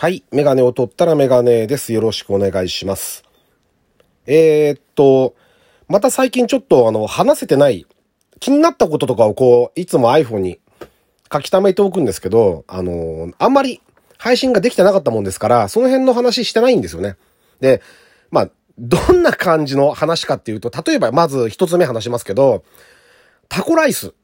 はい。メガネを取ったらメガネです。よろしくお願いします。えー、っと、また最近ちょっとあの、話せてない、気になったこととかをこう、いつも iPhone に書き溜めておくんですけど、あの、あんまり配信ができてなかったもんですから、その辺の話してないんですよね。で、まあ、どんな感じの話かっていうと、例えばまず一つ目話しますけど、タコライス。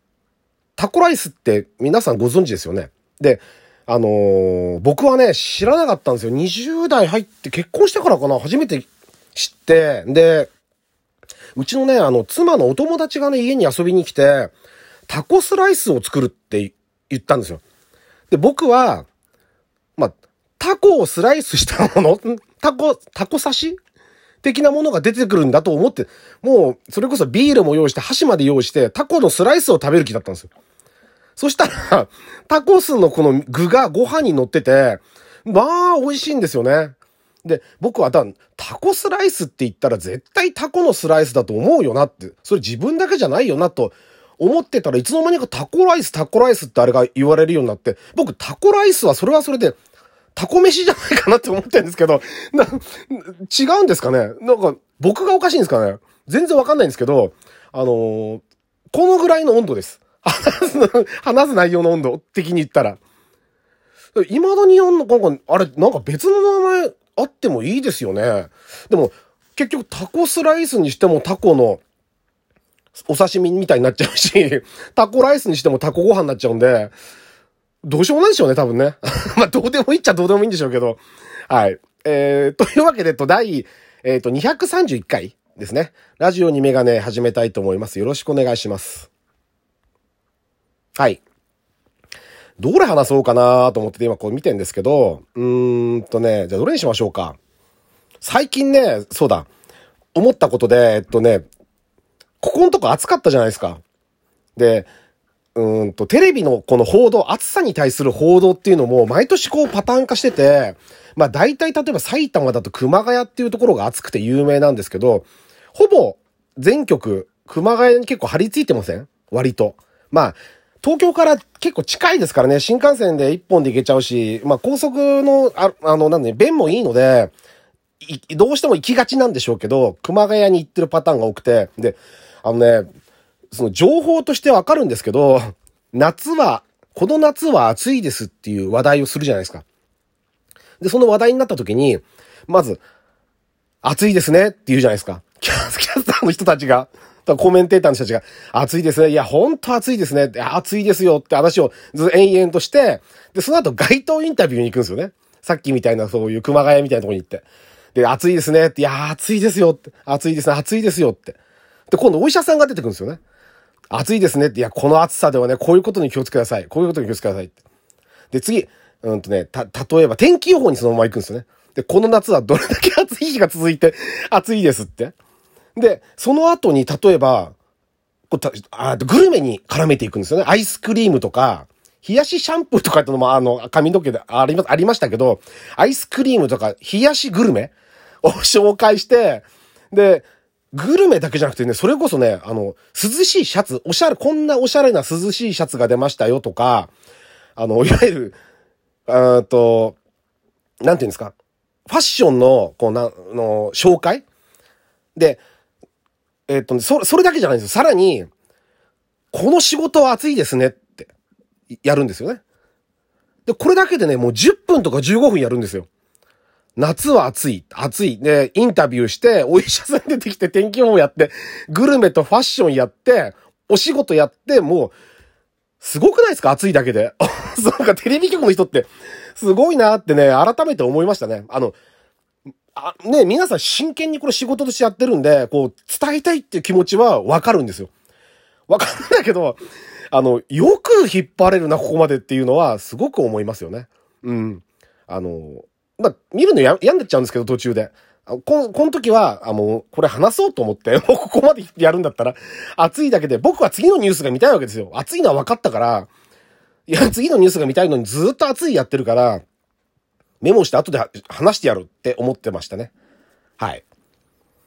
タコライスって皆さんご存知ですよね。で、あのー僕はね、知らなかったんですよ。20代入って結婚してからかな、初めて知って、で、うちのね、あの、妻のお友達がね、家に遊びに来て、タコスライスを作るって言ったんですよ。で、僕は、まあ、タコをスライスしたもの、タコ、タコ刺し？的なものが出てくるんだと思って、もう、それこそビールも用意して、箸まで用意して、タコのスライスを食べる気だったんですよ。そしたら、タコスのこの具がご飯に乗ってて、まあ、美味しいんですよね。で、僕はだ、タコスライスって言ったら絶対タコのスライスだと思うよなって、それ自分だけじゃないよなと思ってたらいつの間にかタコライス、タコライスってあれが言われるようになって、僕タコライスはそれはそれで、タコ飯じゃないかなって思ってるんですけど、な、違うんですかねなんか、僕がおかしいんですかね全然わかんないんですけど、あのーこのぐらいの温度です。話す、話す内容の温度的に言ったら。未だにあんの、なんか、あれ、なんか別の名前あってもいいですよね。でも、結局タコスライスにしてもタコのお刺身みたいになっちゃうし、タコライスにしてもタコご飯になっちゃうんで、どうしようもないでしょうね、多分ね。まあ、どうでもいいっちゃどうでもいいんでしょうけど。はい。えー、というわけで、と、第、えっ、と、231回ですね。ラジオにメガネ始めたいと思います。よろしくお願いします。はい。どれ話そうかなと思って今こう見てんですけど、うーんとね、じゃあどれにしましょうか。最近ね、そうだ、思ったことで、えっとね、ここのとこ暑かったじゃないですか。で、うんと、テレビのこの報道、暑さに対する報道っていうのも毎年こうパターン化してて、まあ大体例えば埼玉だと熊谷っていうところが暑くて有名なんですけど、ほぼ全局熊谷に結構張り付いてません？割と。まあ、東京から結構近いですからね、新幹線で一本で行けちゃうし、まあ高速の、ああの、なんで、便もいいので、どうしても行きがちなんでしょうけど、熊谷に行ってるパターンが多くて、で、あのね、その情報としてわかるんですけど、夏は、この夏は暑いですっていう話題をするじゃないですか。で、その話題になった時に、まず、暑いですねって言うじゃないですか。キャスキャスターの人たちが、コメンテーターの人たちが、暑いですね。いや、ほんと暑いですね。いや暑いですよって話をずっと延々として、で、その後街頭インタビューに行くんですよね。さっきみたいなそういう熊谷みたいなとこに行って。で、暑いですねって、いや、暑いですよって。暑いですね。暑いですよって。で、今度お医者さんが出てくるんですよね。暑いですねって、いや、この暑さではね、こういうことに気をつけください。こういうことに気をつけくださいって。で、次、うんとね、た、例えば天気予報にそのまま行くんですよね。で、この夏はどれだけ暑い日が続いて、暑いですって。で、その後に、例えば、こあグルメに絡めていくんですよね。アイスクリームとか、冷やしシャンプーとかってのも、あの、髪の毛でありま、ありましたけど、アイスクリームとか、冷やしグルメを 紹介して、で、グルメだけじゃなくてね、それこそね、あの、涼しいシャツ、おしゃれ、こんなおしゃれな涼しいシャツが出ましたよとか、あの、いわゆる、うーんと、なんていうんですか、ファッションの、こうな、の、紹介で、えっとね、そ、それだけじゃないんですよ。さらに、この仕事は暑いですねって、やるんですよね。で、これだけでね、もう10分とか15分やるんですよ。夏は暑い、暑い。で、インタビューして、お医者さん出てきて天気予報やって、グルメとファッションやって、お仕事やって、もう、すごくないですか？暑いだけで。そうか、テレビ局の人って、すごいなってね、改めて思いましたね。あの、あ、ね、皆さん真剣にこれ仕事としてやってるんで、こう、伝えたいっていう気持ちはわかるんですよ。わかるんだけど、あの、よく引っ張れるな、ここまでっていうのは、すごく思いますよね。うん。あの、まあ、見るのや、病んでっちゃうんですけど、途中で。あここの時は、あの、これ話そうと思って、も うここまでやるんだったら、暑いだけで、僕は次のニュースが見たいわけですよ。暑いのは分かったから、いや、次のニュースが見たいのにずっと暑いやってるから、メモして後で話してやるって思ってましたね。はい。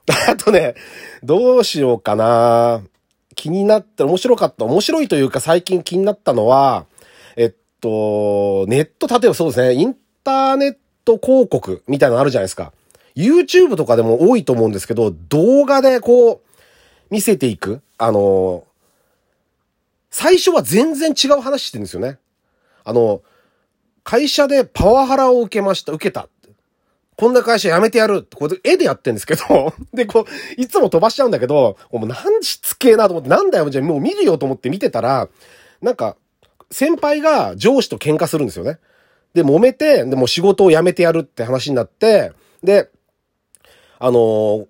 あとね、どうしようかな気になって面白かった、面白いというか最近気になったのは、えっと、ネット、例えばそうですね、インターネット広告みたいなのあるじゃないですか。YouTube とかでも多いと思うんですけど、動画でこう、見せていく。あの、最初は全然違う話してるんですよね。あの、会社でパワハラを受けました、受けた。こんな会社辞めてやるって、これ絵でやってんですけど、で、こう、いつも飛ばしちゃうんだけど、もうなんしつけえなと思って、なんだよ、じゃあもう見るよと思って見てたら、なんか、先輩が上司と喧嘩するんですよね。で、揉めて、で、も仕事を辞めてやるって話になって、で、あのー、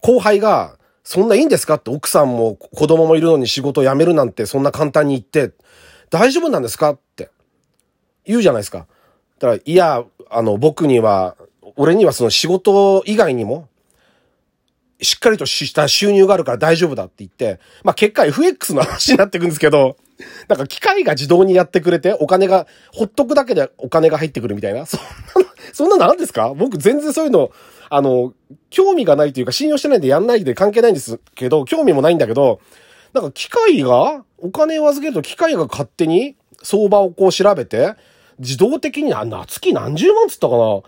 後輩が、そんないいんですかって奥さんも子供もいるのに仕事を辞めるなんてそんな簡単に言って、大丈夫なんですかって言うじゃないですか。だから、いや、あの、僕には、俺にはその仕事以外にも、しっかりとした収入があるから大丈夫だって言って、まあ結果 FX の話になってくんですけど、なんか機械が自動にやってくれて、お金が、ほっとくだけでお金が入ってくるみたいな。そんな、そんなの何ですか？僕全然そういうの、あの、興味がないというか信用してないんでやんないで関係ないんですけど、興味もないんだけど、なんか機械が、お金を預けると機械が勝手に相場をこう調べて、自動的に、あ、月何十万つったかな？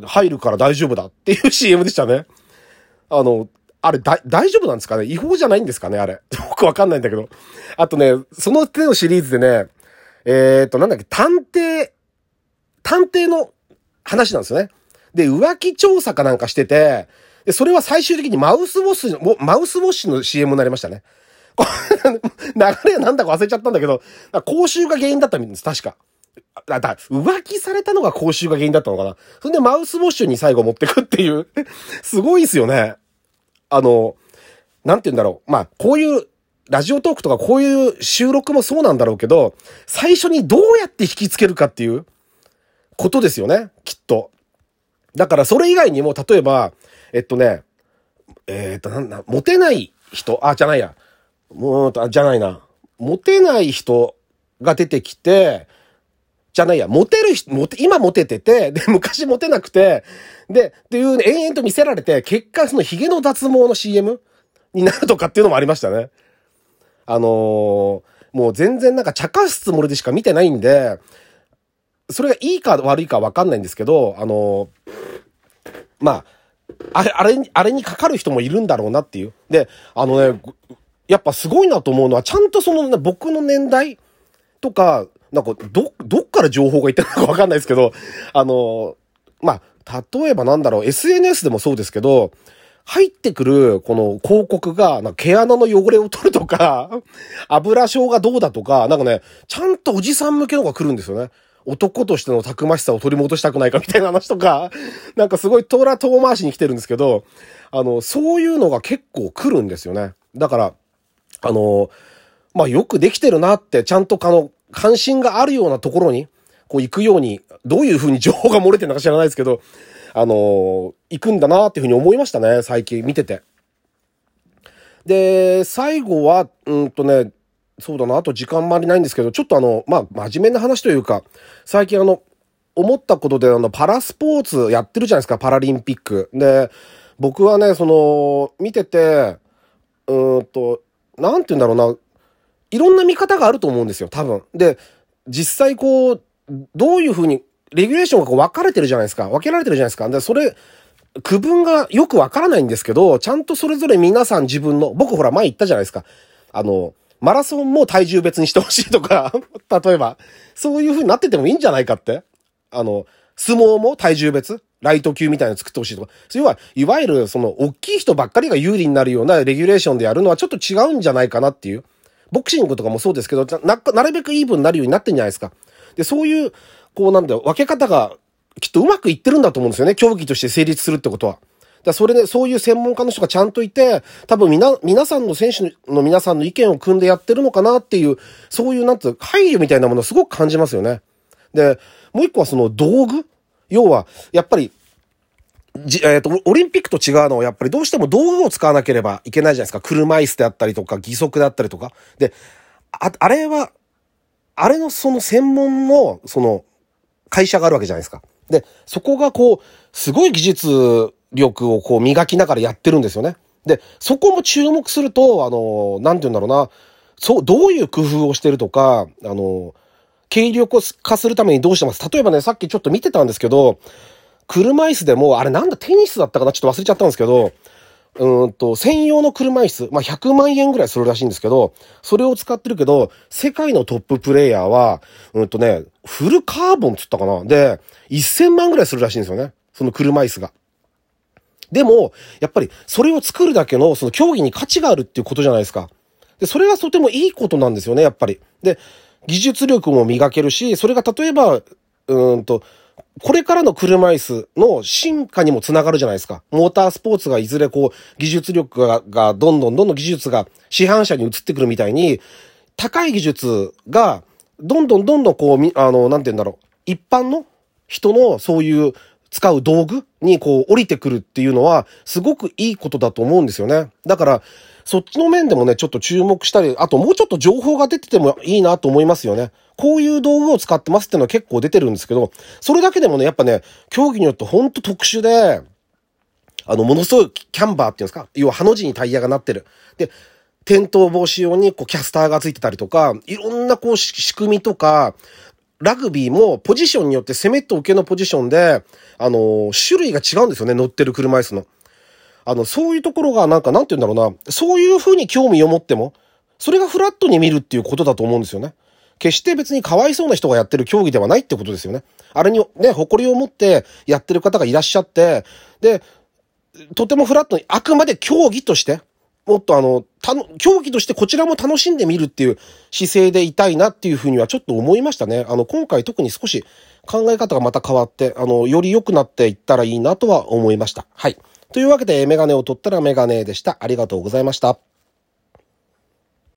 が入るから大丈夫だっていう CM でしたね。あの、あれ、だ、大丈夫なんですかね？違法じゃないんですかね？あれ。僕わかんないんだけど。あとね、その手のシリーズでね、えー、っと、なんだっけ、探偵、探偵の話なんですよね。で、浮気調査かなんかしてて、で、それは最終的にマウスウォッシュ、マウスウォッシュの CM になりましたね。流れなんだか忘れちゃったんだけど、口臭が原因だったみたいです、確か。だ、だ、浮気されたのが口臭が原因だったのかな。それでマウスウォッシュに最後持ってくっていう すごいっすよね。あの、なんて言うんだろう。まあ、こういうラジオトークとかこういう収録もそうなんだろうけど、最初にどうやって引きつけるかっていうことですよね、きっと。だからそれ以外にも、例えば、えっとね、えー、っと、なんだ、モテない人、あ、じゃないや。もう、じゃないな。モテない人が出てきて、じゃないや、モテる人、モテ、今モテてて、で、昔モテなくて、で、っていう、ね、延々と見せられて、結果その髭の脱毛の CM になるとかっていうのもありましたね。あのー、もう全然なんか茶化すつもりでしか見てないんで、それがいいか悪いかわかんないんですけど、あのー、まあ、あれ、あれ、あれにかかる人もいるんだろうなっていう。で、あのね、やっぱすごいなと思うのは、ちゃんとそのね、僕の年代とか、なんか、ど、どっから情報がいってるのかわかんないですけど、あの、まあ、例えばなんだろう、SNS でもそうですけど、入ってくる、この広告が、な毛穴の汚れを取るとか、油症がどうだとか、なんかね、ちゃんとおじさん向けのが来るんですよね。男としてのたくましさを取り戻したくないかみたいな話とか、なんかすごいトラ遠回しに来てるんですけど、あの、そういうのが結構来るんですよね。だから、あの、まあ、よくできてるなって、ちゃんとあの、関心があるようなところに、こう行くように、どういう風に情報が漏れてるのか知らないですけど、あの、行くんだなっていう風に思いましたね、最近見てて。で、最後は、うんとね、そうだな、あと時間もありないんですけど、ちょっとあの、まあ、真面目な話というか、最近あの、思ったことであの、パラスポーツやってるじゃないですか、パラリンピック。で、僕はね、その、見てて、うんと、なんて言うんだろうな、いろんな見方があると思うんですよ、多分。で、実際こう、どういうふうに、レギュレーションがこう分かれてるじゃないですか。分けられてるじゃないですか。で、それ、区分がよくわからないんですけど、ちゃんとそれぞれ皆さん自分の、僕ほら前言ったじゃないですか。あの、マラソンも体重別にしてほしいとか、例えば、そういう風になっててもいいんじゃないかって。あの、相撲も体重別ライト級みたいなの作ってほしいとか。そういうは、いわゆるその、大きい人ばっかりが有利になるようなレギュレーションでやるのはちょっと違うんじゃないかなっていう。ボクシングとかもそうですけど、な、なるべくイーブンになるようになってんじゃないですか。で、そういう、こうなんだよ、分け方がきっとうまくいってるんだと思うんですよね。競技として成立するってことは。だそれで、そういう専門家の人がちゃんといて、多分みな、皆さんの選手の皆さんの意見を組んでやってるのかなっていう、そういうなんていう配慮みたいなものをすごく感じますよね。で、もう一個はその道具要は、やっぱり、じ、えっ、ー、と、オリンピックと違うのは、やっぱりどうしても道具を使わなければいけないじゃないですか。車椅子であったりとか、義足であったりとか。で、あ、あれは、あれのその専門の、その、会社があるわけじゃないですか。で、そこがこう、すごい技術力をこう磨きながらやってるんですよね。で、そこも注目すると、あの、なんて言うんだろうな、そう、どういう工夫をしてるとか、あの、軽量化するためにどうしてます？例えばね、さっきちょっと見てたんですけど、車椅子でも、あれなんだ、テニスだったかな？ちょっと忘れちゃったんですけど、うんと、専用の車椅子、まあ、100万円ぐらいするらしいんですけど、それを使ってるけど、世界のトッププレイヤーは、うんとね、フルカーボンっつったかな？で、1000万ぐらいするらしいんですよね。その車椅子が。でも、やっぱり、それを作るだけの、その競技に価値があるっていうことじゃないですか。で、それがとてもいいことなんですよね、やっぱり。で、技術力も磨けるし、それが例えば、うんと、これからの車椅子の進化にもつながるじゃないですか。モータースポーツがいずれこう、技術力が、がどんどんどんどん技術が市販車に移ってくるみたいに、高い技術が、どんどんどんどんこう、あの、なんて言うんだろう。一般の人のそういう使う道具にこう降りてくるっていうのは、すごくいいことだと思うんですよね。だから、そっちの面でもね、ちょっと注目したり、あともうちょっと情報が出ててもいいなと思いますよね。こういう道具を使ってますっていうのは結構出てるんですけど、それだけでもね、やっぱね、競技によってほんと特殊で、あの、ものすごいキャンバーっていうんですか？要はハの字にタイヤがなってる。で、転倒防止用にこうキャスターがついてたりとか、いろんなこう仕組みとか、ラグビーもポジションによって攻めと受けのポジションで、あの、種類が違うんですよね、乗ってる車椅子の。あの、そういうところがなんか、なんて言うんだろうな、そういう風に興味を持っても、それがフラットに見るっていうことだと思うんですよね。決して別にかわいそうな人がやってる競技ではないってことですよね。あれにね、誇りを持ってやってる方がいらっしゃって、で、とてもフラットに、あくまで競技として、もっとあの、たの、競技としてこちらも楽しんでみるっていう姿勢でいたいなっていうふうにはちょっと思いましたね。あの、今回特に少し考え方がまた変わって、あの、より良くなっていったらいいなとは思いました。はい。というわけで、メガネを取ったらメガネでした。ありがとうございました。